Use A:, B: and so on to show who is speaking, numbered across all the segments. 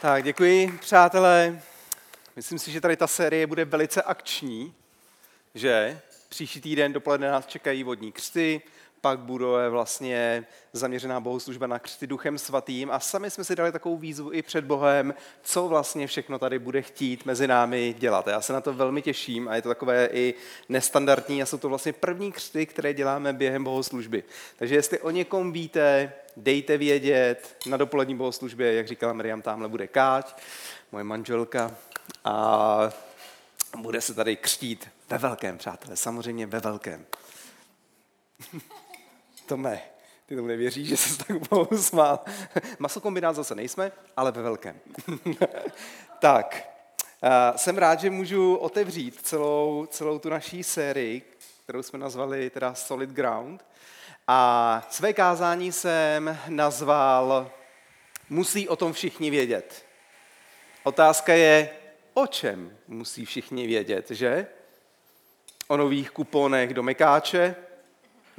A: Tak, děkuji, přátelé. Myslím si, že tady ta série bude velice akční, že příští týden dopoledne nás čekají vodní křty, pak bude vlastně zaměřená bohoslužba na křty duchem svatým a sami jsme si dali takovou výzvu i před Bohem, co vlastně všechno tady bude chtít mezi námi dělat. Já se na to velmi těším a je to takové i nestandardní a jsou to vlastně první křty, které děláme během bohoslužby. Takže jestli o někom víte, dejte vědět na dopolední bohoslužbě, jak říkala Miriam, tamhle bude Káť, moje manželka a bude se tady křtít ve velkém, přátelé, samozřejmě ve velkém. Tome, ty tomu nevěříš, že se tak mohu smál. Masokombinát zase nejsme, ale ve velkém. tak, jsem rád, že můžu otevřít celou, celou tu naší sérii, kterou jsme nazvali teda Solid Ground. A své kázání jsem nazval Musí o tom všichni vědět. Otázka je, o čem musí všichni vědět, že? O nových kuponech do Mekáče,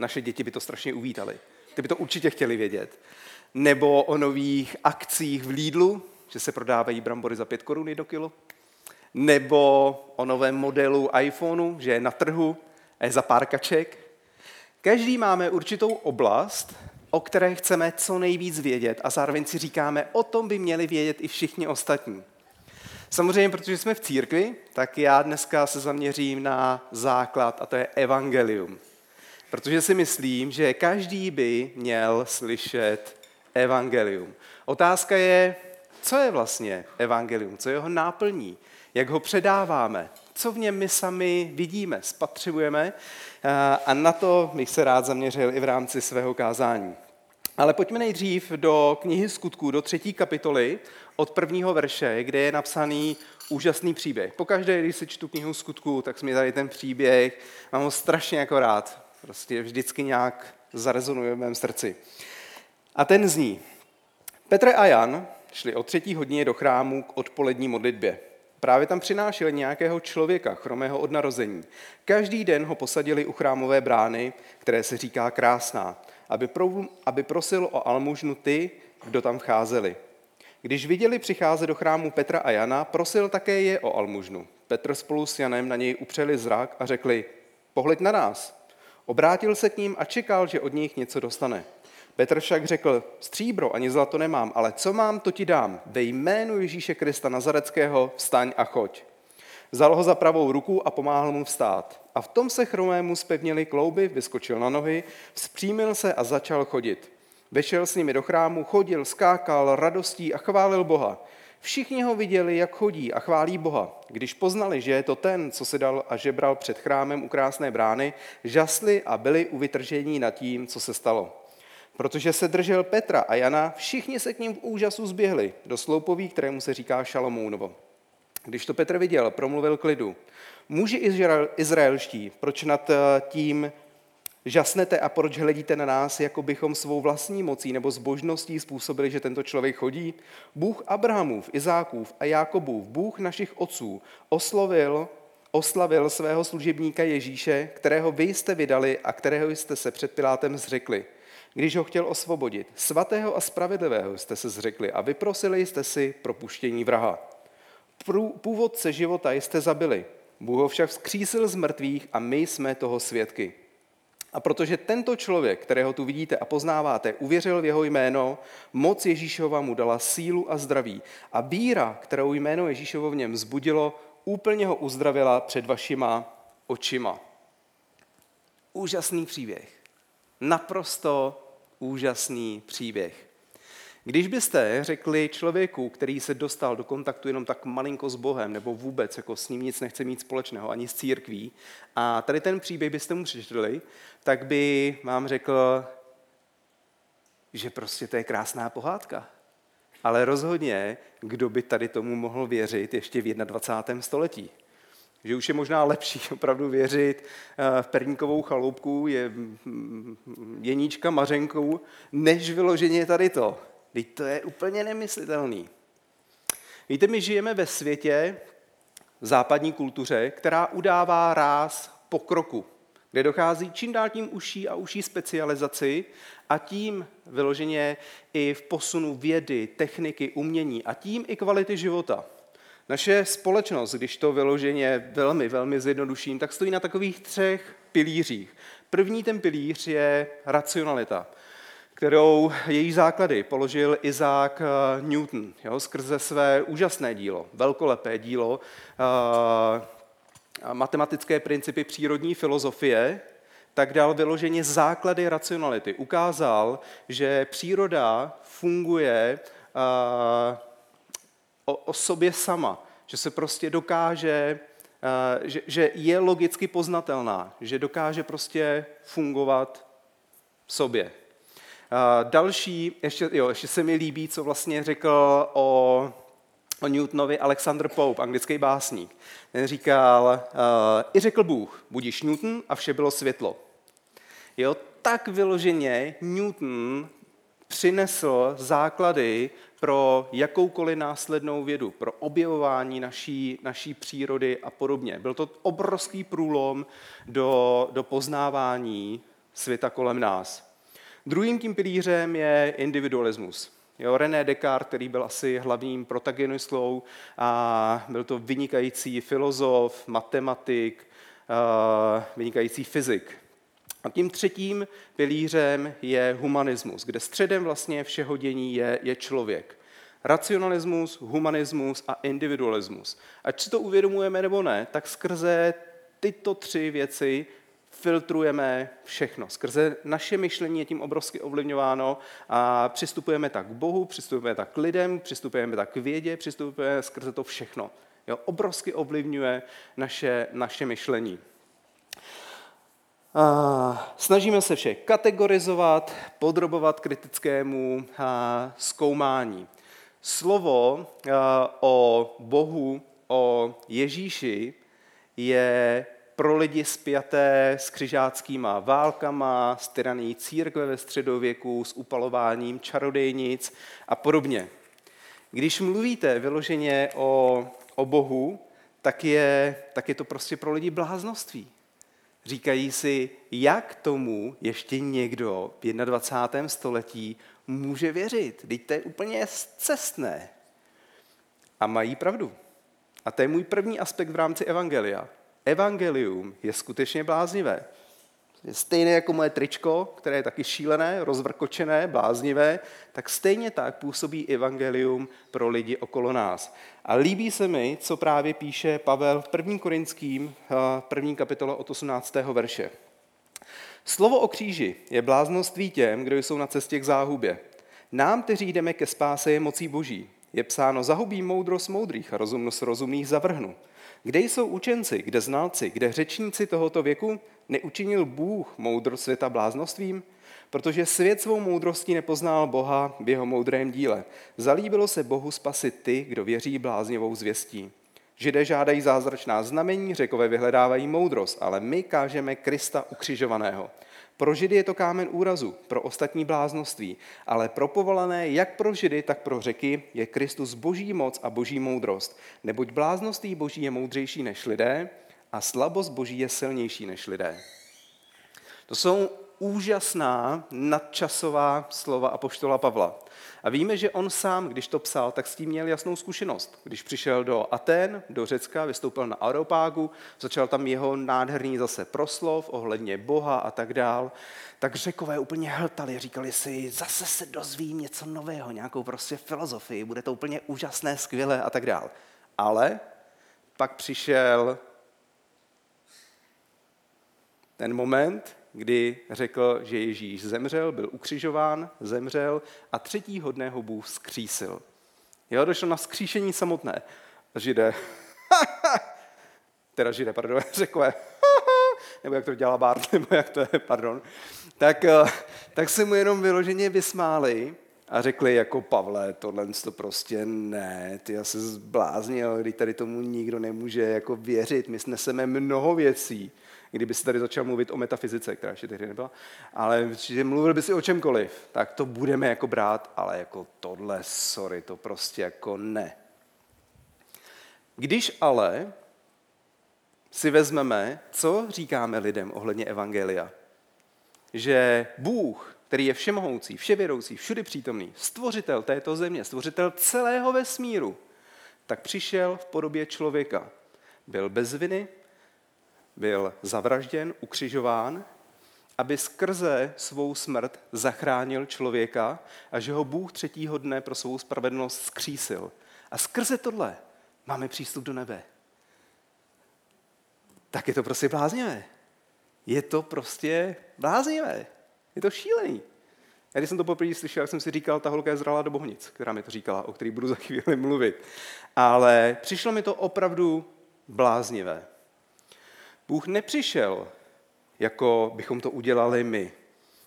A: naše děti by to strašně uvítali. Ty by to určitě chtěli vědět. Nebo o nových akcích v Lidlu, že se prodávají brambory za 5 koruny do kilo. Nebo o novém modelu iPhoneu, že je na trhu je za pár kaček. Každý máme určitou oblast, o které chceme co nejvíc vědět a zároveň si říkáme, o tom by měli vědět i všichni ostatní. Samozřejmě, protože jsme v církvi, tak já dneska se zaměřím na základ a to je evangelium. Protože si myslím, že každý by měl slyšet evangelium. Otázka je, co je vlastně evangelium, co je jeho náplní, jak ho předáváme, co v něm my sami vidíme, spatřujeme a na to bych se rád zaměřil i v rámci svého kázání. Ale pojďme nejdřív do knihy skutků, do třetí kapitoly, od prvního verše, kde je napsaný úžasný příběh. Pokaždé, když si čtu knihu skutků, tak mi tady ten příběh, mám ho strašně jako rád. Prostě vždycky nějak zarezonuje v mém srdci. A ten zní. Petr a Jan šli o třetí hodině do chrámu k odpolední modlitbě. Právě tam přinášeli nějakého člověka, chromého od narození. Každý den ho posadili u chrámové brány, které se říká krásná, aby, pro, aby prosil o almužnu ty, kdo tam vcházeli. Když viděli přicházet do chrámu Petra a Jana, prosil také je o almužnu. Petr spolu s Janem na něj upřeli zrak a řekli, pohleď na nás. Obrátil se k ním a čekal, že od nich něco dostane. Petr však řekl, stříbro ani zlato nemám, ale co mám, to ti dám. Ve jménu Ježíše Krista Nazareckého vstaň a choď. Vzal ho za pravou ruku a pomáhal mu vstát. A v tom se chromému spevnili klouby, vyskočil na nohy, vzpřímil se a začal chodit. Vešel s nimi do chrámu, chodil, skákal radostí a chválil Boha. Všichni ho viděli, jak chodí a chválí Boha. Když poznali, že je to ten, co se dal a žebral před chrámem u krásné brány, žasli a byli u vytržení nad tím, co se stalo. Protože se držel Petra a Jana, všichni se k ním v úžasu zběhli do sloupoví, kterému se říká Šalomounovo. Když to Petr viděl, promluvil klidu. Muži izraelští, proč nad eh, tím žasnete a proč hledíte na nás, jako bychom svou vlastní mocí nebo zbožností způsobili, že tento člověk chodí? Bůh Abrahamův, Izákův a Jákobův, Bůh našich otců, oslovil, oslavil svého služebníka Ježíše, kterého vy jste vydali a kterého jste se před Pilátem zřekli. Když ho chtěl osvobodit, svatého a spravedlivého jste se zřekli a vyprosili jste si propuštění vraha. Původce života jste zabili, Bůh ho však vzkřísil z mrtvých a my jsme toho svědky. A protože tento člověk, kterého tu vidíte a poznáváte, uvěřil v jeho jméno, moc Ježíšova mu dala sílu a zdraví. A víra, kterou jméno Ježíšovo v něm zbudilo, úplně ho uzdravila před vašima očima. Úžasný příběh. Naprosto úžasný příběh. Když byste řekli člověku, který se dostal do kontaktu jenom tak malinko s Bohem, nebo vůbec jako s ním nic nechce mít společného, ani s církví, a tady ten příběh byste mu přečetli, tak by vám řekl, že prostě to je krásná pohádka. Ale rozhodně, kdo by tady tomu mohl věřit ještě v 21. století? Že už je možná lepší opravdu věřit eh, v perníkovou chaloupku, je mm, jeníčka mařenkou, než vyloženě tady to. Teď to je úplně nemyslitelný. Víte, my žijeme ve světě, v západní kultuře, která udává ráz pokroku. kde dochází čím dál tím uší a uší specializaci a tím vyloženě i v posunu vědy, techniky, umění a tím i kvality života. Naše společnost, když to vyloženě velmi, velmi zjednoduším, tak stojí na takových třech pilířích. První ten pilíř je racionalita, kterou její základy položil Isaac eh, Newton jo, skrze své úžasné dílo, velkolepé dílo, uh, matematické principy přírodní filozofie, tak dal vyloženě základy racionality. Ukázal, že příroda funguje uh, o, o sobě sama, že se prostě dokáže, že, že je logicky poznatelná, že dokáže prostě fungovat v sobě. Uh, další, ještě, jo, ještě se mi líbí, co vlastně řekl o, o Newtonovi Alexander Pope, anglický básník. Ten říkal, uh, i řekl Bůh, budíš Newton a vše bylo světlo. Jo, tak vyloženě Newton přinesl základy pro jakoukoliv následnou vědu, pro objevování naší, naší přírody a podobně. Byl to obrovský průlom do, do poznávání světa kolem nás. Druhým tím pilířem je individualismus. Jo, René Descartes, který byl asi hlavním protagonistou a byl to vynikající filozof, matematik, vynikající fyzik. A tím třetím pilířem je humanismus, kde středem vlastně všeho dění je, je člověk. Racionalismus, humanismus a individualismus. Ať si to uvědomujeme nebo ne, tak skrze tyto tři věci filtrujeme všechno. Skrze naše myšlení je tím obrovsky ovlivňováno a přistupujeme tak k Bohu, přistupujeme tak k lidem, přistupujeme tak k vědě, přistupujeme skrze to všechno. Jo, obrovsky ovlivňuje naše, naše myšlení. Snažíme se vše kategorizovat, podrobovat kritickému zkoumání. Slovo o Bohu, o Ježíši je pro lidi spjaté s křižáckýma válkama, s tyraní církve ve středověku, s upalováním čarodejnic a podobně. Když mluvíte vyloženě o, o Bohu, tak je, tak je to prostě pro lidi bláznoství. Říkají si, jak tomu ještě někdo v 21. století může věřit. Teď to je úplně cestné. A mají pravdu. A to je můj první aspekt v rámci Evangelia. Evangelium je skutečně bláznivé. Je stejné jako moje tričko, které je taky šílené, rozvrkočené, bláznivé, tak stejně tak působí evangelium pro lidi okolo nás. A líbí se mi, co právě píše Pavel v 1. Korinským, eh, první kapitole od 18. verše. Slovo o kříži je bláznoství těm, kdo jsou na cestě k záhubě. Nám, kteří jdeme ke spáse, je mocí boží. Je psáno, zahubí moudrost moudrých a rozumnost rozumných zavrhnu. Kde jsou učenci, kde znalci, kde řečníci tohoto věku? Neučinil Bůh moudrost světa bláznostvím? Protože svět svou moudrostí nepoznal Boha v jeho moudrém díle. Zalíbilo se Bohu spasit ty, kdo věří bláznivou zvěstí. Židé žádají zázračná znamení, řekové vyhledávají moudrost, ale my kážeme Krista ukřižovaného. Pro Židy je to kámen úrazu, pro ostatní bláznoství, ale pro povolané jak pro Židy, tak pro řeky je Kristus boží moc a boží moudrost. Neboť bláznoství boží je moudřejší než lidé a slabost boží je silnější než lidé. To jsou úžasná nadčasová slova apoštola Pavla. A víme, že on sám, když to psal, tak s tím měl jasnou zkušenost. Když přišel do Aten, do Řecka, vystoupil na Areopágu, začal tam jeho nádherný zase proslov ohledně Boha a tak dál, tak řekové úplně hltali, říkali si, zase se dozvím něco nového, nějakou prostě filozofii, bude to úplně úžasné, skvělé a tak dál. Ale pak přišel ten moment, kdy řekl, že Ježíš zemřel, byl ukřižován, zemřel a třetího dne ho Bůh skřísil. Jo, došlo na skříšení samotné. Židé, teda židé, pardon, řekové, nebo jak to dělá Bart, nebo jak to je, pardon, tak, eh, tak se mu jenom vyloženě vysmáli a řekli jako Pavle, tohle to prostě ne, ty asi zbláznil, když tady tomu nikdo nemůže jako věřit, my sneseme mnoho věcí, kdyby si tady začal mluvit o metafyzice, která ještě tehdy nebyla, ale že mluvil by si o čemkoliv, tak to budeme jako brát, ale jako tohle, sorry, to prostě jako ne. Když ale si vezmeme, co říkáme lidem ohledně Evangelia. Že Bůh, který je všemohoucí, vševědoucí, všudy přítomný, stvořitel této země, stvořitel celého vesmíru, tak přišel v podobě člověka. Byl bez viny, byl zavražděn, ukřižován, aby skrze svou smrt zachránil člověka a že ho Bůh třetího dne pro svou spravedlnost skřísil. A skrze tohle máme přístup do nebe. Tak je to prostě bláznivé. Je to prostě bláznivé. Je to šílený. Já když jsem to poprvé slyšel, jsem si říkal, ta holka je zrala do bohnic, která mi to říkala, o který budu za chvíli mluvit. Ale přišlo mi to opravdu bláznivé. Bůh nepřišel, jako bychom to udělali my,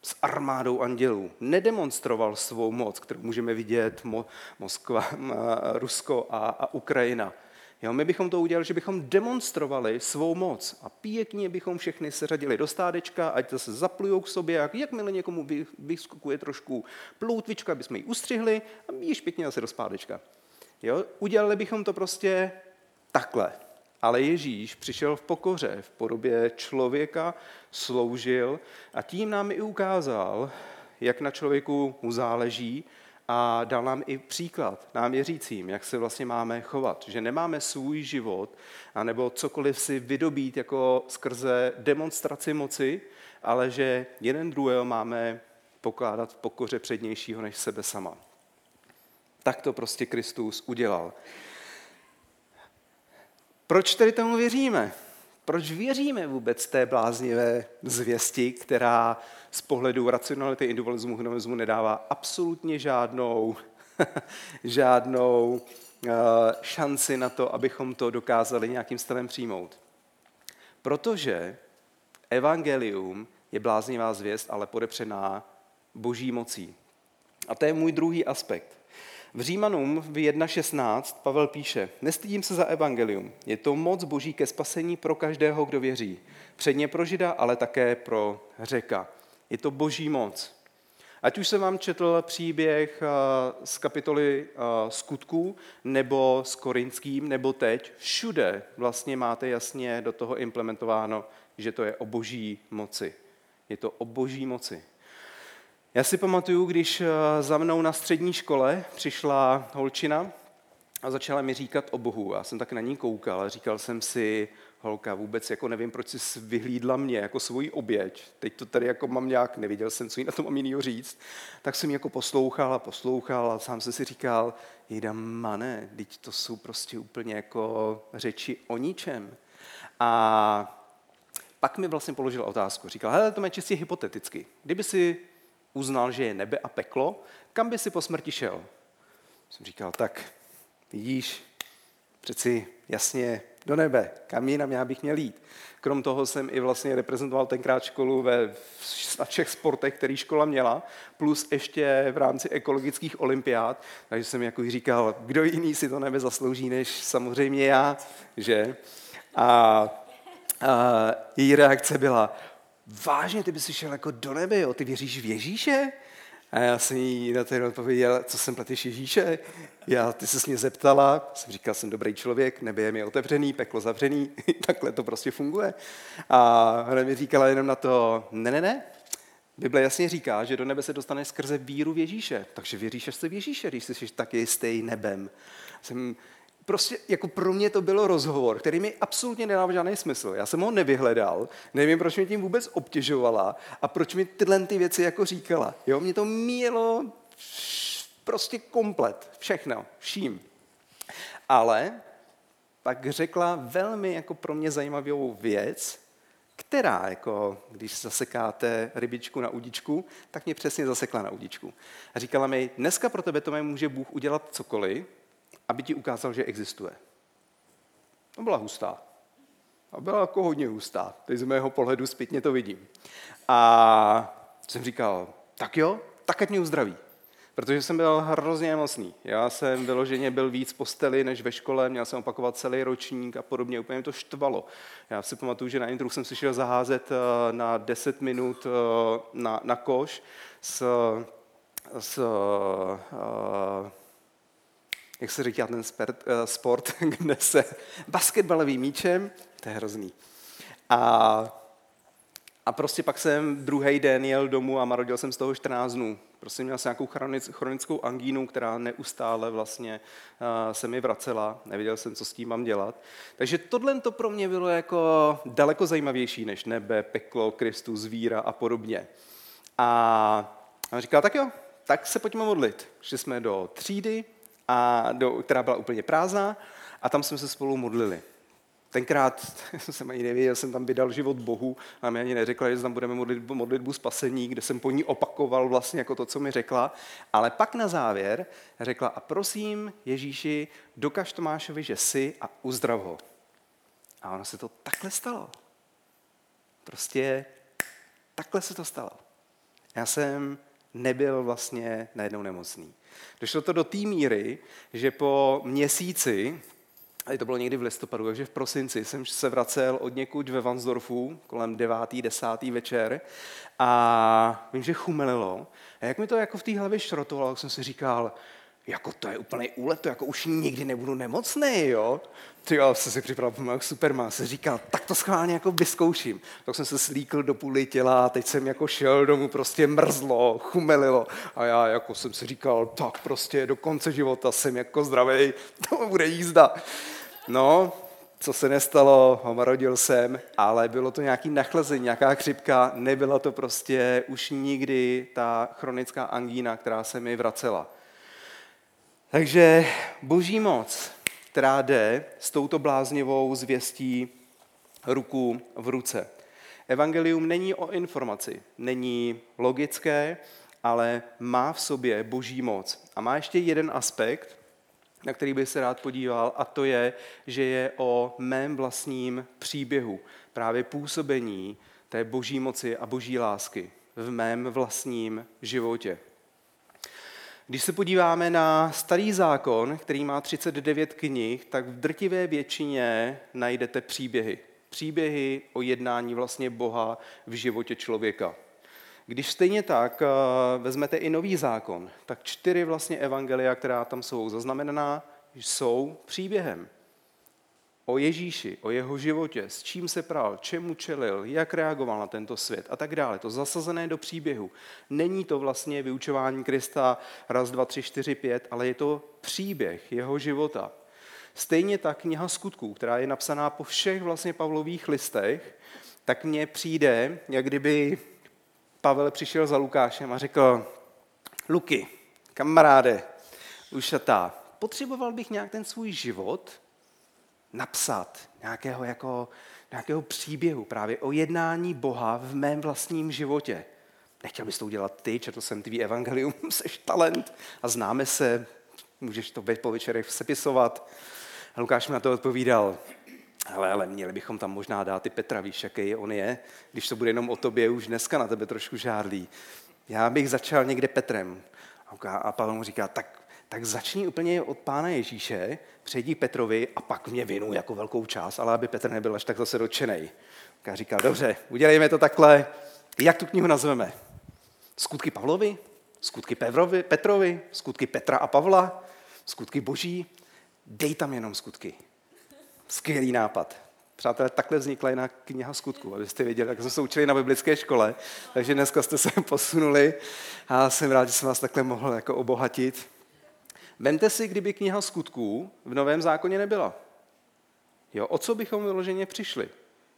A: s armádou andělů. Nedemonstroval svou moc, kterou můžeme vidět Mo- Moskva, Rusko a, a Ukrajina. Jo, my bychom to udělali, že bychom demonstrovali svou moc a pěkně bychom všechny seřadili do stádečka, ať se zaplujou k sobě, jak, jakmile někomu vyskukuje trošku ploutvička, aby jsme ji ustřihli a již pěkně zase do spádečka. Jo, udělali bychom to prostě takhle. Ale Ježíš přišel v pokoře, v podobě člověka, sloužil a tím nám i ukázal, jak na člověku mu záleží a dal nám i příklad, nám věřícím, jak se vlastně máme chovat. Že nemáme svůj život, anebo cokoliv si vydobít jako skrze demonstraci moci, ale že jeden druhého máme pokládat v pokoře přednějšího než sebe sama. Tak to prostě Kristus udělal. Proč tedy tomu věříme? Proč věříme vůbec té bláznivé zvěsti, která z pohledu racionality individualismu humanismu nedává absolutně žádnou, žádnou uh, šanci na to, abychom to dokázali nějakým stylem přijmout? Protože evangelium je bláznivá zvěst, ale podepřená boží mocí. A to je můj druhý aspekt. V Římanům v 1.16 Pavel píše, nestydím se za evangelium. Je to moc boží ke spasení pro každého, kdo věří. Předně pro žida, ale také pro řeka. Je to boží moc. Ať už jsem vám četl příběh eh, z kapitoly eh, skutků, nebo s korinským, nebo teď, všude vlastně máte jasně do toho implementováno, že to je o boží moci. Je to o boží moci. Já si pamatuju, když eh, za mnou na střední škole přišla holčina a začala mi říkat o Bohu. Já jsem tak na ní koukal a říkal jsem si, holka, vůbec jako nevím, proč jsi vyhlídla mě jako svoji oběť. Teď to tady jako mám nějak, neviděl jsem, co jí na to mám jinýho říct. Tak jsem jako poslouchal a poslouchal a sám jsem si říkal, jda mane, teď to jsou prostě úplně jako řeči o ničem. A pak mi vlastně položil otázku. Říkal, hele, to je čistě hypoteticky. Kdyby si uznal, že je nebe a peklo, kam by si po smrti šel? Jsem říkal, tak vidíš, přeci jasně do nebe, kam jinam já bych měl jít. Krom toho jsem i vlastně reprezentoval tenkrát školu ve všech sportech, který škola měla, plus ještě v rámci ekologických olympiád, takže jsem jako říkal, kdo jiný si to nebe zaslouží, než samozřejmě já, že? A, a její reakce byla, vážně, ty bys šel jako do nebe, jo? ty věříš v Ježíše? A já jsem jí na ten odpověděl, co jsem pletíš Ježíše? Já, ty se mě zeptala, jsem říkal, jsem dobrý člověk, nebe je mi otevřený, peklo zavřený, takhle to prostě funguje. A ona mi říkala jenom na to, ne, ne, ne, Bible jasně říká, že do nebe se dostane skrze víru v Ježíše. Takže věříš se v Ježíše, když jsi tak jistý nebem. Jsem prostě jako pro mě to bylo rozhovor, který mi absolutně nedával žádný smysl. Já jsem ho nevyhledal, nevím, proč mě tím vůbec obtěžovala a proč mi tyhle ty věci jako říkala. Jo, mě to míjelo prostě komplet, všechno, vším. Ale pak řekla velmi jako pro mě zajímavou věc, která, jako když zasekáte rybičku na udičku, tak mě přesně zasekla na udičku. A říkala mi, dneska pro tebe to může Bůh udělat cokoliv, aby ti ukázal, že existuje. To byla hustá. A byla jako hodně hustá. Teď z mého pohledu zpětně to vidím. A jsem říkal, tak jo, tak ať mě uzdraví. Protože jsem byl hrozně nemocný. Já jsem vyloženě byl víc posteli než ve škole, měl jsem opakovat celý ročník a podobně, úplně to štvalo. Já si pamatuju, že na intru jsem si šel zaházet eh, na 10 minut eh, na, na koš s, s uh, jak se říká ten sport, sport kde se basketbalovým míčem, to je hrozný. A a prostě pak jsem druhý den jel domů a marodil jsem z toho 14 dnů. Prostě měl jsem nějakou chronickou angínu, která neustále vlastně se mi vracela. Nevěděl jsem, co s tím mám dělat. Takže tohle to pro mě bylo jako daleko zajímavější než nebe, peklo, Kristus, víra a podobně. A on říkal, tak jo, tak se pojďme modlit. Šli jsme do třídy, a do, která byla úplně prázdná, a tam jsme se spolu modlili. Tenkrát jsem ani nevěděl, jsem tam vydal život Bohu a mi ani neřekla, že tam budeme modlit modlitbu spasení, kde jsem po ní opakoval vlastně jako to, co mi řekla. Ale pak na závěr řekla, a prosím Ježíši, dokaž Tomášovi, že jsi a uzdrav ho. A ono se to takhle stalo. Prostě takhle se to stalo. Já jsem nebyl vlastně najednou nemocný. Došlo to do té míry, že po měsíci a to bylo někdy v listopadu, takže v prosinci jsem se vracel od někud ve Vansdorfu kolem 9. 10. večer a vím, že chumelilo. A jak mi to jako v té hlavě šrotovalo, jsem si říkal, jako to je úplný úlet, to jako už nikdy nebudu nemocný, jo. Ty jo, jsem si připravil jako Superman, se říkal, tak to schválně jako vyzkouším. Tak jsem se slíkl do půly těla teď jsem jako šel domů, prostě mrzlo, chumelilo. A já jako jsem si říkal, tak prostě do konce života jsem jako zdravý, to bude jízda. No, co se nestalo, homarodil jsem, ale bylo to nějaký nachlazení, nějaká chřipka, nebyla to prostě už nikdy ta chronická angína, která se mi vracela. Takže boží moc, která jde s touto bláznivou zvěstí ruku v ruce. Evangelium není o informaci, není logické, ale má v sobě boží moc. A má ještě jeden aspekt, na který bych se rád podíval, a to je, že je o mém vlastním příběhu, právě působení té boží moci a boží lásky v mém vlastním životě. Když se podíváme na starý zákon, který má 39 knih, tak v drtivé většině najdete příběhy. Příběhy o jednání vlastně Boha v životě člověka. Když stejně tak eh, vezmete i nový zákon, tak čtyři vlastně evangelia, která tam jsou zaznamenaná, jsou příběhem o Ježíši, o jeho životě, s čím se pral, čemu čelil, jak reagoval na tento svět a tak dále. To zasazené do příběhu. Není to vlastně vyučování Krista raz, dva, tři, čtyři, pět, ale je to příběh jeho života. Stejně tak kniha skutků, která je napsaná po všech vlastně Pavlových listech, tak mně přijde, jak kdyby Pavel přišel za Lukášem a řekl, Luky, kamaráde, ušatá, potřeboval bych nějak ten svůj život napsat, nějakého, jako, nějakého příběhu právě o jednání Boha v mém vlastním životě. Nechtěl bys to udělat ty, četl jsem tvý evangelium, jsi talent a známe se, můžeš to po večerech sepisovat. A Lukáš mi na to odpovídal, ale, ale měli bychom tam možná dát i Petra, víš, jaký on je, když to bude jenom o tobě, už dneska na tebe trošku žádlí. Já bych začal někde Petrem. A Pavel mu říká, tak, tak začni úplně od pána Ježíše, přejdi Petrovi a pak mě vinu jako velkou část, ale aby Petr nebyl až tak zase dočenej. Tak říkal, dobře, udělejme to takhle. Jak tu knihu nazveme? Skutky Pavlovi? Skutky Petrovi? Petrovi? Skutky Petra a Pavla? Skutky Boží? Dej tam jenom skutky. Skvělý nápad. Přátelé, takhle vznikla jiná kniha skutku, abyste věděli, jak jsme se učili na biblické škole. Takže dneska jste se posunuli a jsem rád, že jsem vás takhle mohl jako obohatit. Vemte si, kdyby kniha skutků v Novém zákoně nebyla. Jo, o co bychom vyloženě přišli?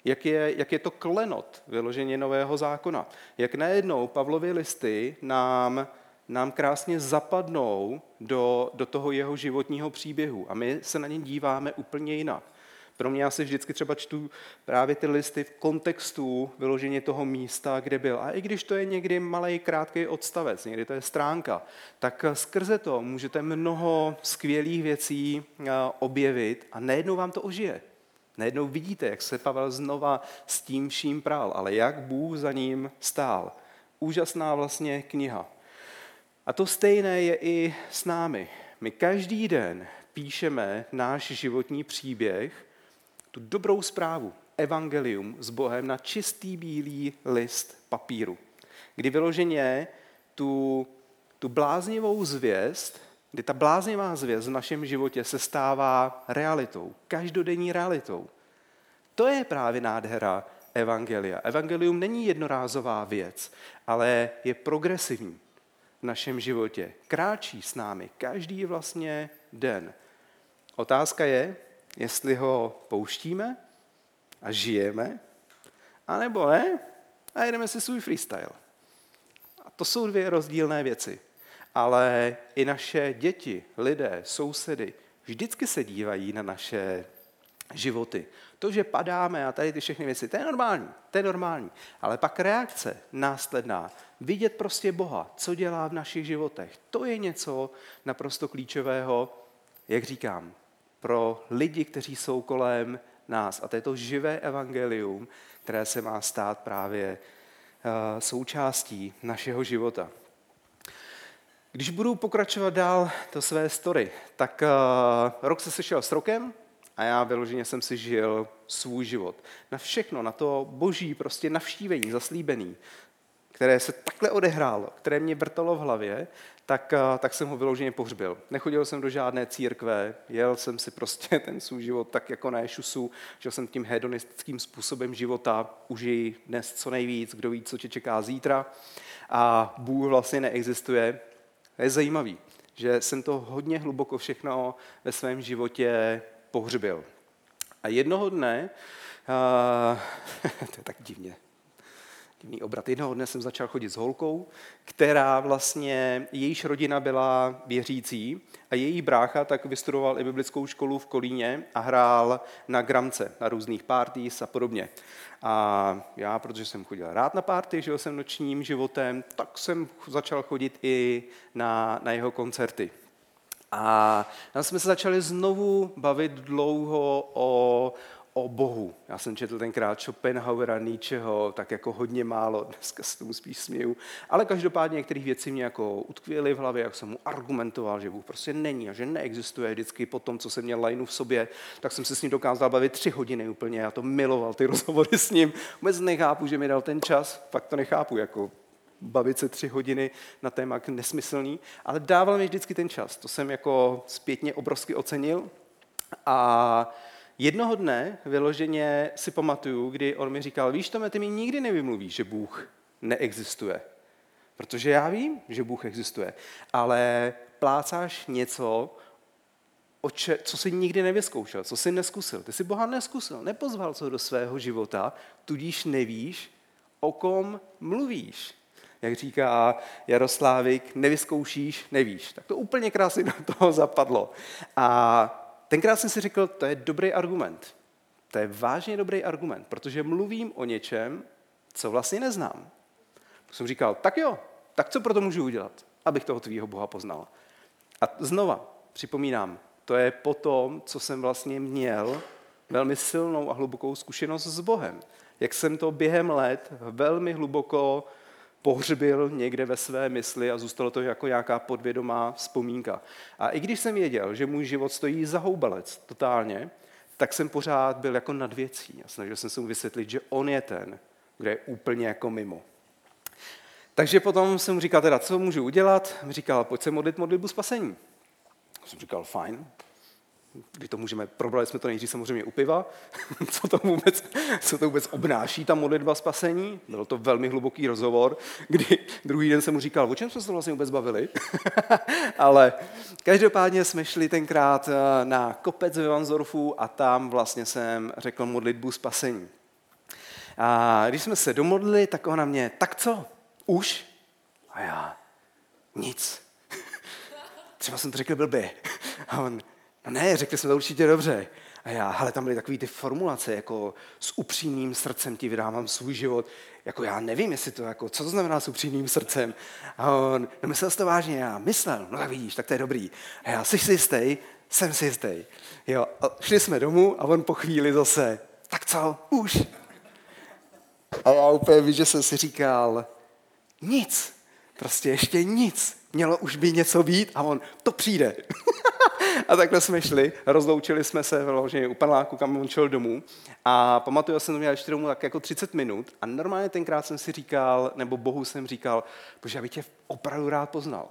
A: Jak je, jak je to klenot vyloženě Nového zákona? Jak najednou Pavlovy listy nám nám krásně zapadnou do, do toho jeho životního příběhu a my se na ně díváme úplně jinak. Pro mě já si vždycky třeba čtu právě ty listy v kontextu vyloženě toho místa, kde byl. A i když to je někdy malý, krátký odstavec, někdy to je stránka, tak skrze to můžete mnoho skvělých věcí eh, objevit a najednou vám to ožije. Najednou vidíte, jak se Pavel znova s tím vším prál, ale jak Bůh za ním stál. Úžasná vlastně kniha. A to stejné je i s námi. My každý den píšeme náš životní příběh, tu dobrou zprávu, evangelium s Bohem na čistý bílý list papíru, kdy vyloženě tu, tu bláznivou zvěst kdy ta bláznivá zvěst v našem životě se stává realitou, každodenní realitou. To je právě nádhera Evangelia. Evangelium není jednorázová věc, ale je progresivní v našem životě. Kráčí s námi každý vlastně den. Otázka je, jestli ho pouštíme a žijeme, anebo ne a jedeme si svůj freestyle. A to jsou dvě rozdílné věci. Ale i naše děti, lidé, sousedy vždycky se dívají na naše životy. To, že padáme a tady ty všechny věci, to je normální, to je normální. Ale pak reakce následná, vidět prostě Boha, co dělá v našich životech, to je něco naprosto klíčového, jak říkám, pro lidi, kteří jsou kolem nás. A to je to živé evangelium, které se má stát právě eh, součástí našeho života. Když budu pokračovat dál to své story, tak uh, rok se sešel s rokem a já vyloženě jsem si žil svůj život. Na všechno, na to boží prostě navštívení, zaslíbený, které se takhle odehrálo, které mě vrtalo v hlavě, tak, uh, tak jsem ho vyloženě pohřbil. Nechodil jsem do žádné církve, jel jsem si prostě ten svůj život tak jako na ješusu, žil jsem tím hedonistickým způsobem života, užij dnes co nejvíc, kdo ví, co tě čeká zítra. A Bůh vlastně neexistuje, to je zajímavý, že jsem to hodně hluboko všechno ve svém životě pohřbil. A jednoho dne, uh, to je tak divně, divný obrat. Jednoho dne jsem začal chodit s holkou, která vlastně, jejíž rodina byla věřící a její brácha tak vystudoval i biblickou školu v Kolíně a hrál na gramce, na různých parties a podobně. A já, protože jsem chodil rád na párty, žil jsem nočním životem, tak jsem začal chodit i na, na jeho koncerty. A tam jsme se začali znovu bavit dlouho o, o Bohu. Já jsem četl tenkrát Schopenhauera, Nietzscheho, tak jako hodně málo, dneska se tomu spíš směju, ale každopádně některé věci mě jako utkvěly v hlavě, jak jsem mu argumentoval, že Bůh prostě není a že neexistuje vždycky po tom, co jsem měl lajnu v sobě, tak jsem se s ním dokázal bavit tři hodiny úplně, já to miloval, ty rozhovory s ním, vůbec nechápu, že mi dal ten čas, fakt to nechápu, jako bavit se tři hodiny na téma nesmyslný, ale dával mi vždycky ten čas, to jsem jako zpětně obrovsky ocenil. A Jednoho dne vyloženě si pamatuju, kdy on mi říkal, víš, Tome, ty mi nikdy nevymluvíš, že Bůh neexistuje. Protože já vím, že Bůh existuje, ale plácáš něco, co jsi nikdy nevyzkoušel, co jsi neskusil. Ty jsi Boha neskusil, nepozval co do svého života, tudíž nevíš, o kom mluvíš. Jak říká Jaroslávik, nevyzkoušíš, nevíš. Tak to úplně krásně do toho zapadlo. A tenkrát jsem si řekl, to je dobrý argument. To je vážně dobrý argument, protože mluvím o něčem, co vlastně neznám. Jsem říkal, tak jo, tak co pro to můžu udělat, abych toho tvýho Boha poznal. A znova připomínám, to je po tom, co jsem vlastně měl velmi silnou a hlubokou zkušenost s Bohem. Jak jsem to během let velmi hluboko pohřbil někde ve své mysli a zůstalo to jako nějaká podvědomá vzpomínka. A i když jsem věděl, že můj život stojí za houbalec totálně, tak jsem pořád byl jako nad věcí a snažil jsem se mu vysvětlit, že on je ten, kde je úplně jako mimo. Takže potom jsem mu říkal teda, co můžu udělat? Říkal, pojď se modlit modlitbu spasení. Jsem říkal, fajn, kdy to můžeme, probrali jsme to nejdřív samozřejmě u piva, co to vůbec, co to vůbec obnáší, ta modlitba spasení. Byl to velmi hluboký rozhovor, kdy druhý den jsem mu říkal, o čem jsme se vlastně vůbec bavili. Ale každopádně jsme šli tenkrát eh, na kopec ve Vanzorfu a tam vlastně jsem řekl modlitbu spasení. A když jsme se domodlili, tak ona mě, tak co, už? A já, nic. Třeba jsem to řekl blbě. A on, No ne, řekli jsme to určitě dobře. A já, ale tam byly takové ty formulace, jako s upřímným srdcem ti vydávám svůj život. Jako já nevím, jestli to, jako, co to znamená s upřímným srdcem. A on, no myslel jsi to vážně, já myslel, no tak vidíš, tak to je dobrý. A já, jsi si jistý? Jsem si jistý. Jo, a šli jsme domů a on po chvíli zase, tak co, už. A já úplně víš, že jsem si říkal, nic, prostě ještě nic. Mělo už by něco být a on, to přijde. a takhle jsme šli, rozloučili jsme se vloženě u paneláku, kam on šel domů. A pamatuju, jsem to měl ještě domů tak jako 30 minut a normálně tenkrát jsem si říkal, nebo Bohu jsem říkal, bože, já bych tě opravdu rád poznal.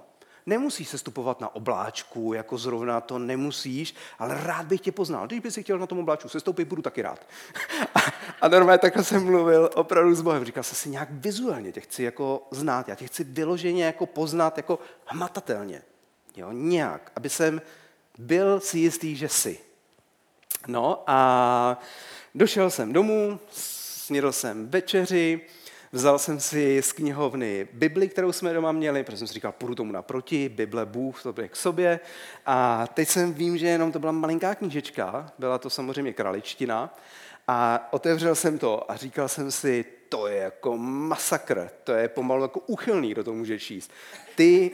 A: Nemusíš se stupovat na obláčku, jako zrovna to nemusíš, ale rád bych tě poznal. Když bys si chtěl na tom obláčku sestoupit, budu taky rád. A, a normálně takhle jsem mluvil opravdu s Bohem. Říkal jsem si nějak vizuálně, tě chci jako znát, já tě chci vyloženě jako poznat jako hmatatelně. Jo, nějak, aby jsem byl si jistý, že jsi. No a došel jsem domů, snědl jsem večeři, Vzal jsem si z knihovny Bibli, kterou jsme doma měli, protože jsem si říkal, půjdu tomu naproti, Bible, Bůh, to bude k sobě. A teď jsem vím, že jenom to byla malinká knížečka, byla to samozřejmě kraličtina. A otevřel jsem to a říkal jsem si, to je jako masakr, to je pomalu jako uchylný, kdo to může číst. Ty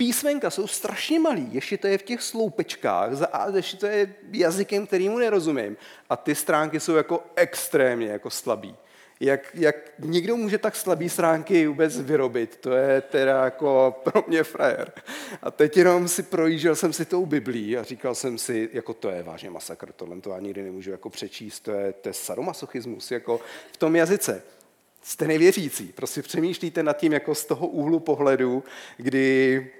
A: písmenka jsou strašně malý, ještě to je v těch sloupečkách, ještě to je jazykem, kterýmu nerozumím. A ty stránky jsou jako extrémně jako slabý jak, jak někdo může tak slabý stránky vůbec vyrobit, to je teda jako pro mě frajer. A teď jenom si projížděl jsem si tou Biblí a říkal jsem si, jako to je vážně masakr, tohle to já nikdy nemůžu jako přečíst, to je, to je sadomasochismus, jako v tom jazyce. Jste nevěřící, prostě přemýšlíte nad tím jako z toho úhlu pohledu, kdy,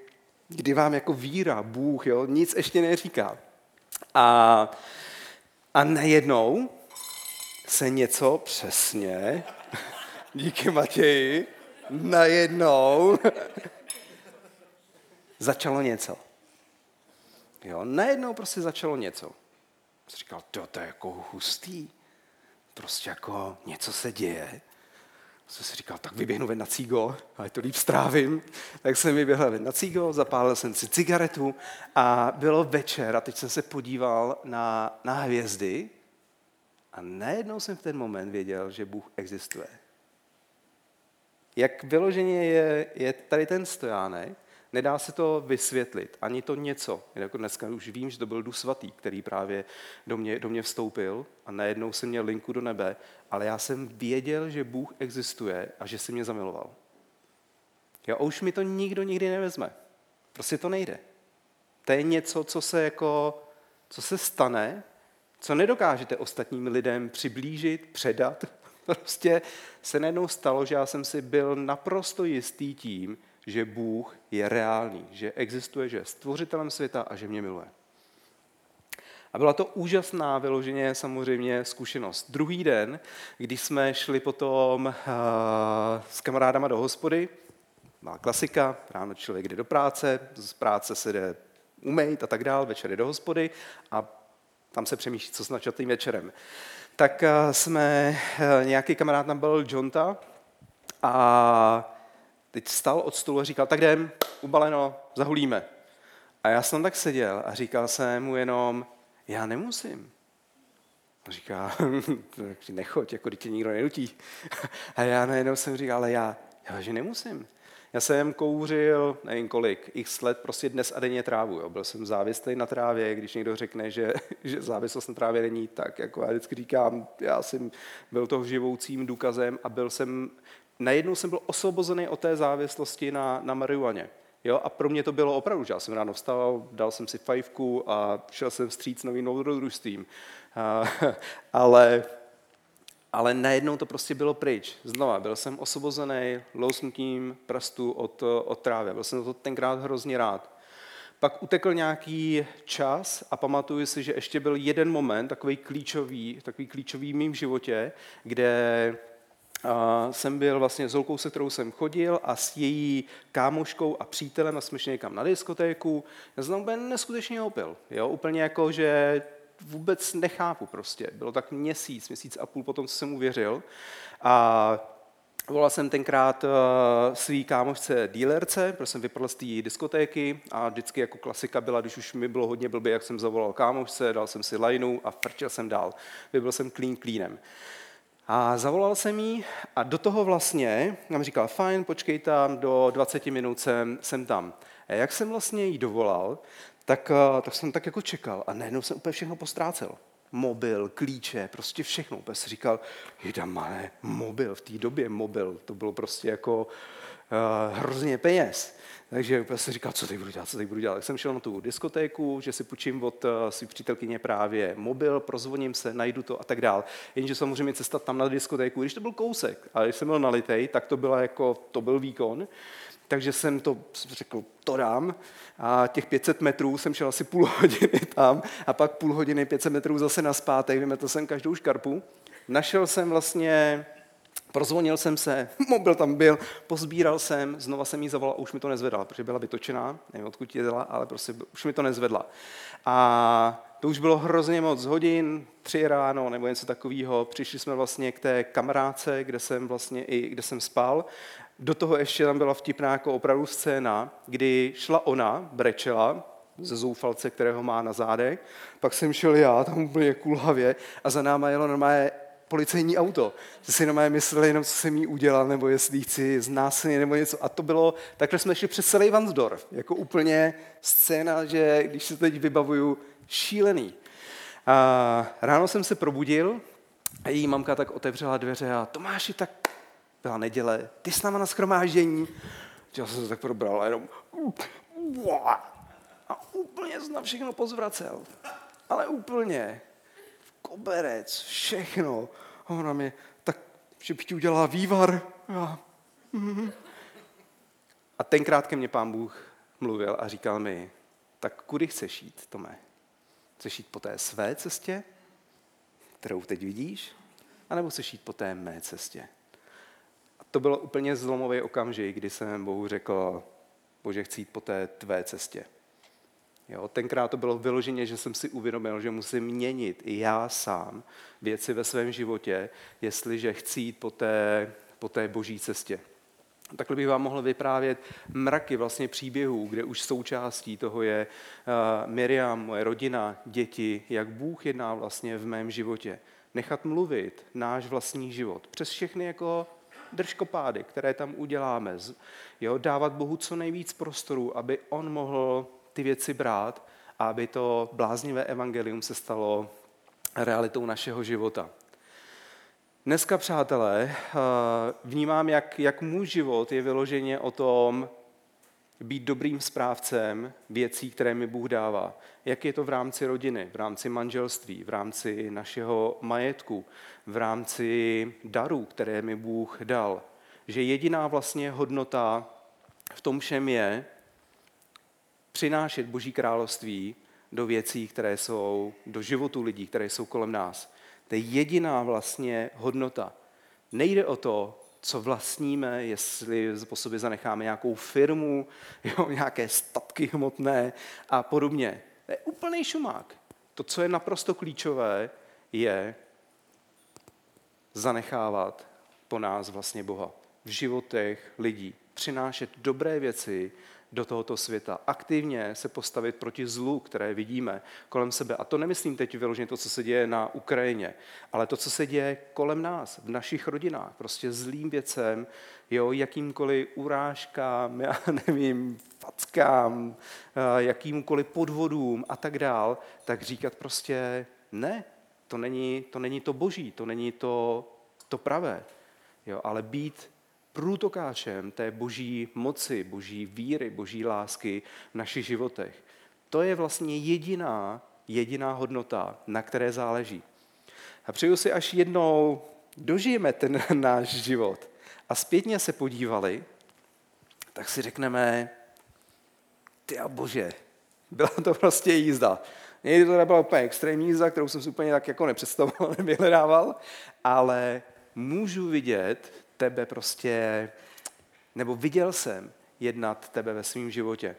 A: kdy vám jako víra, Bůh, jo, nic ještě neříká. A, a najednou se něco přesně, díky Matěji, najednou začalo něco. Jo, najednou prostě začalo něco. Říkal, to, to je jako hustý. Prostě jako něco se děje. Jsem si říkal, tak vyběhnu ven na cígo, ale to líp strávím. Tak jsem vyběhl ven na cígo, zapálil jsem si cigaretu a bylo večer a teď jsem se podíval na, na hvězdy a najednou jsem v ten moment věděl, že Bůh existuje. Jak vyloženě je, je tady ten stojánek, nedá se to vysvětlit, ani to něco. Jako dneska už vím, že to byl Duch Svatý, který právě do mě, do mě vstoupil a najednou jsem měl linku do nebe, ale já jsem věděl, že Bůh existuje a že si mě zamiloval. Jo, a už mi to nikdo nikdy nevezme. Prostě to nejde. To je něco, co se jako, co se stane co nedokážete ostatním lidem přiblížit, předat. Prostě se najednou stalo, že já jsem si byl naprosto jistý tím, že Bůh je reálný, že existuje, že je stvořitelem světa a že mě miluje. A byla to úžasná vyloženě samozřejmě zkušenost. Druhý den, když jsme šli potom uh, s kamarádama do hospody, má klasika, ráno člověk jde do práce, z práce se jde umejt a tak dál, večer jde do hospody a tam se přemýšlí, co s načatým večerem. Tak eh, jsme, eh, nějaký kamarád nám byl Jonta a teď stal od stolu a říkal, tak jdem, ubaleno, zahulíme. A já jsem tak seděl a říkal jsem mu jenom, já nemusím. A říká, nechoď, jako tě nikdo nenutí. A já najednou jsem říkal, ale já, já že nemusím. Já jsem kouřil, nevím kolik, x let prostě dnes a denně trávu. Jo. Byl jsem závislý na trávě, když někdo řekne, že, že závislost na trávě není, tak jako já vždycky říkám, já jsem byl toho živoucím důkazem a byl jsem, najednou jsem byl osvobozený od té závislosti na, na marihuaně. Jo, a pro mě to bylo opravdu, že já jsem ráno vstal, dal jsem si fajfku a šel jsem vstříc novým dobrodružstvím. ale ale najednou to prostě bylo pryč. Znova, byl jsem osvobozený lousnutím prstu od, od trávy. Byl jsem to tenkrát hrozně rád. Pak utekl nějaký čas a pamatuju si, že ještě byl jeden moment, takový klíčový, takový klíčový v mým životě, kde jsem byl vlastně s holkou, se kterou jsem chodil a s její kámoškou a přítelem a jsme šli někam na diskotéku. Já jsem úplně neskutečně opil. Jo? Úplně jako, že vůbec nechápu prostě. Bylo tak měsíc, měsíc a půl potom, co jsem uvěřil. A Volal jsem tenkrát uh, svý kámošce dílerce, protože jsem vypadl z té diskotéky a vždycky jako klasika byla, když už mi bylo hodně blbě, jak jsem zavolal kámošce, dal jsem si lajnu a frčil jsem dál. Vybil jsem klín klínem. A zavolal jsem jí a do toho vlastně nám říkal, fajn, počkej tam, do 20 minut jsem, jsem tam. A jak jsem vlastně jí dovolal, tak, eh, tak jsem tak jako čekal a najednou jsem úplně všechno postrácel. Mobil, klíče, prostě všechno. Úplně si říkal, jedamané, mobil, v té době mobil, to bylo prostě jako uh, hrozně peněz. Takže úplně si říkal, co teď budu dělat, co teď budu dělat. Tak jsem šel na tu diskotéku, že si půjčím od uh, své přítelkyně právě mobil, prozvoním se, najdu to a tak dál. Jenže samozřejmě cesta tam na diskotéku, když to byl kousek, ale když jsem byl nalitej, tak to, byla jako, to byl výkon takže jsem to řekl, to dám. A těch 500 metrů jsem šel asi půl hodiny tam a pak půl hodiny 500 metrů zase naspátek, vymetl jsem každou škarpu. Našel jsem vlastně Prozvonil jsem se, mobil tam byl, pozbíral jsem, znova jsem jí zavolal a už mi to nezvedla, protože byla vytočená, nevím, odkud jela, ale prostě už mi to nezvedla. A to už bylo hrozně moc hodin, tři ráno nebo něco takového. Přišli jsme vlastně k té kamarádce, kde jsem vlastně i, kde jsem spal. Do toho ještě tam byla vtipná jako opravdu scéna, kdy šla ona, brečela, ze zoufalce, kterého má na zádech. Pak jsem šel já, tam úplně kulhavě, a za náma jelo normálně policejní auto. Že si normálně mysleli jenom, co jsem jí udělal, nebo jestli chci znásilnit, nebo něco. A to bylo, takhle jsme šli přes celý Vansdorf. Jako úplně scéna, že když se teď vybavuju, šílený. A ráno jsem se probudil a její mamka tak otevřela dveře a Tomáši, tak byla neděle, ty s náma na schromáždění. Já jsem se tak probral a jenom a úplně jsem na všechno pozvracel. Ale úplně. Koberec, všechno. A ona mi, tak, ti udělala vývar. A, mm. a tenkrát ke mně pán Bůh mluvil a říkal mi, tak kudy chceš jít, Tome? Chceš jít po té své cestě, kterou teď vidíš, anebo chceš jít po té mé cestě? A to bylo úplně zlomový okamžik, kdy jsem Bohu řekl, Bože, chci jít po té tvé cestě. Jo, tenkrát to bylo vyloženě, že jsem si uvědomil, že musím měnit i já sám věci ve svém životě, jestliže chci jít po té, po té boží cestě. Takhle bych vám mohl vyprávět mraky vlastně příběhů, kde už součástí toho je uh, Miriam, moje rodina, děti, jak Bůh jedná vlastně v mém životě. Nechat mluvit náš vlastní život přes všechny jako držkopády, které tam uděláme. Jo, dávat Bohu co nejvíc prostoru, aby on mohl ty věci brát a aby to bláznivé evangelium se stalo realitou našeho života. Dneska, přátelé, eh, vnímám, jak, jak můj život je vyloženě o tom být dobrým správcem věcí, které mi Bůh dává. Jak je to v rámci rodiny, v rámci manželství, v rámci našeho majetku, v rámci darů, které mi Bůh dal. Že jediná vlastně hodnota v tom všem je přinášet Boží království do věcí, které jsou, do životu lidí, které jsou kolem nás. To je jediná vlastně hodnota. Nejde o to, co vlastníme, jestli po sobě zanecháme nějakou firmu, jo, nějaké statky hmotné a podobně. To je úplný šumák. To, co je naprosto klíčové, je zanechávat po nás vlastně Boha v životech lidí. Přinášet dobré věci do tohoto světa, aktivně se postavit proti zlu, které vidíme kolem sebe. A to nemyslím teď vyloženě to, co se děje na Ukrajině, ale to, co se děje kolem nás, v našich rodinách, prostě zlým věcem, jo, jakýmkoliv urážkám, já nevím, fackám, eh, jakýmkoliv podvodům a tak dál, tak říkat prostě ne, to není to, není to boží, to není to, to pravé, jo, ale být průtokáčem té boží moci, boží víry, boží lásky v našich životech. To je vlastně jediná, jediná hodnota, na které záleží. A přeju si, až jednou dožijeme ten náš život a zpětně se podívali, tak si řekneme, ty a bože, byla to prostě jízda. Někdy to nebyla úplně extrémní jízda, kterou jsem si úplně tak jako nepředstavoval, nevyhledával, ale můžu vidět tebe prostě, nebo viděl jsem jednat tebe ve svém životě.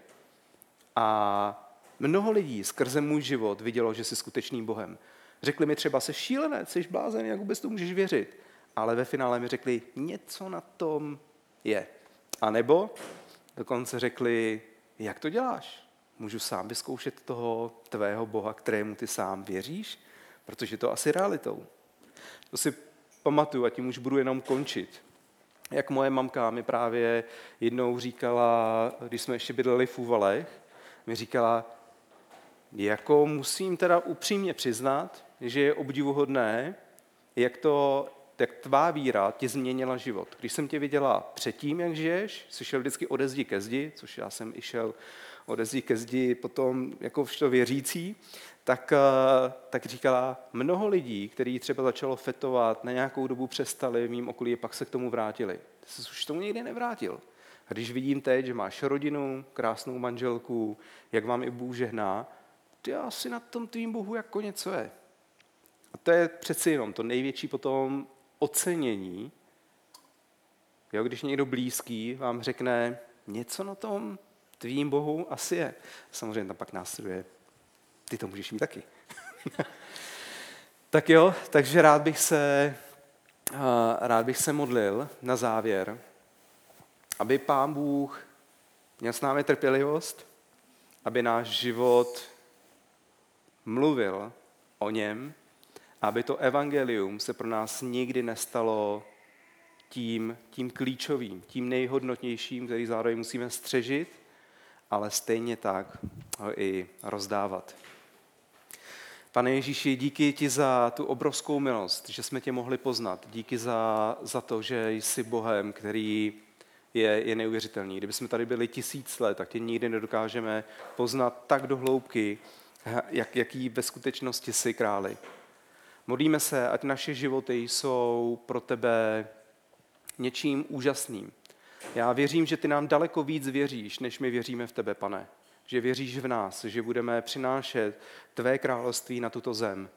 A: A mnoho lidí skrze můj život vidělo, že jsi skutečným Bohem. Řekli mi třeba, jsi šílenec, jsi blázen, jak vůbec to můžeš věřit. Ale ve finále mi řekli, něco na tom je. A nebo dokonce řekli, jak to děláš? Můžu sám vyzkoušet toho tvého Boha, kterému ty sám věříš? Protože to asi realitou. To si pamatuju a tím už budu jenom končit jak moje mamka mi právě jednou říkala, když jsme ještě bydleli v Úvalech, mi říkala, jako musím teda upřímně přiznat, že je obdivuhodné, jak to, jak tvá víra tě změnila život. Když jsem tě viděla předtím, jak žiješ, jsi šel vždycky ode zdi ke zdi, což já jsem i šel ode zdi ke zdi potom jako to věřící, tak, eh, tak říkala, mnoho lidí, kteří třeba začalo fetovat, na nějakou dobu přestali v mým okolí, pak se k tomu vrátili. Ty jsi už tomu někdy nevrátil. A když vidím teď, že máš rodinu, krásnou manželku, jak vám i Bůh žehná, ty asi na tom tvým Bohu jako něco je. A to je přeci jenom to největší potom ocenění, jo, když někdo blízký vám řekne, něco na tom tvým Bohu asi je. Samozřejmě tam pak následuje, ty to můžeš mít taky. tak jo, takže rád bych se, rád bych se modlil na závěr, aby Pán Bůh měl s námi trpělivost, aby náš život mluvil o něm, aby to evangelium se pro nás nikdy nestalo tím, tím klíčovým, tím nejhodnotnějším, který zároveň musíme střežit, ale stejně tak ho i rozdávat. Pane Ježíši, díky ti za tu obrovskou milost, že jsme tě mohli poznat. Díky za, za to, že jsi Bohem, který je, je neuvěřitelný. Kdyby jsme tady byli tisíc let, tak tě nikdy nedokážeme poznat tak do hloubky, jak, jaký ve skutečnosti jsi králi. Modlíme se, ať naše životy jsou pro tebe něčím úžasným. Já věřím, že ty nám daleko víc věříš, než my věříme v tebe, pane. Že věříš v nás, že budeme přinášet tvé království na tuto zem.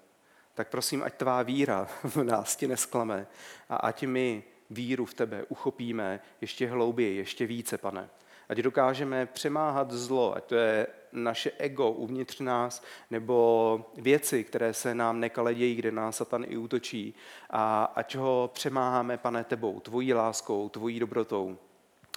A: Tak prosím, ať tvá víra v nás ti nesklame a ať my víru v tebe uchopíme ještě hlouběji, ještě více, pane. Ať dokážeme přemáhat zlo, ať to je naše ego uvnitř nás, nebo věci, které se nám nekale dějí, kde nás Satan i útočí. A ať ho přemáháme, pane, tebou, tvojí láskou, tvojí dobrotou.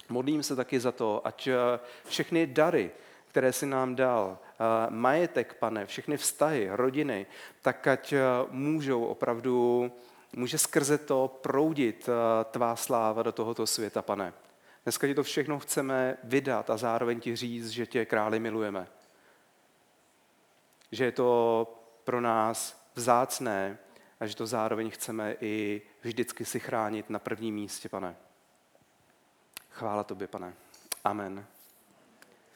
A: Modlím se taky za to, ať eh, všechny dary, které si nám dal, eh, majetek, pane, všechny vztahy, rodiny, tak ať eh, můžou opravdu, může skrze to proudit tvá sláva do tohoto světa, pane. Dneska ti to všechno chceme vydat a zároveň ti říct, že tě králi milujeme. Že je to pro nás vzácné a že to zároveň chceme i vždycky si chránit na prvním místě, pane. Chvála tobě, pane. Amen.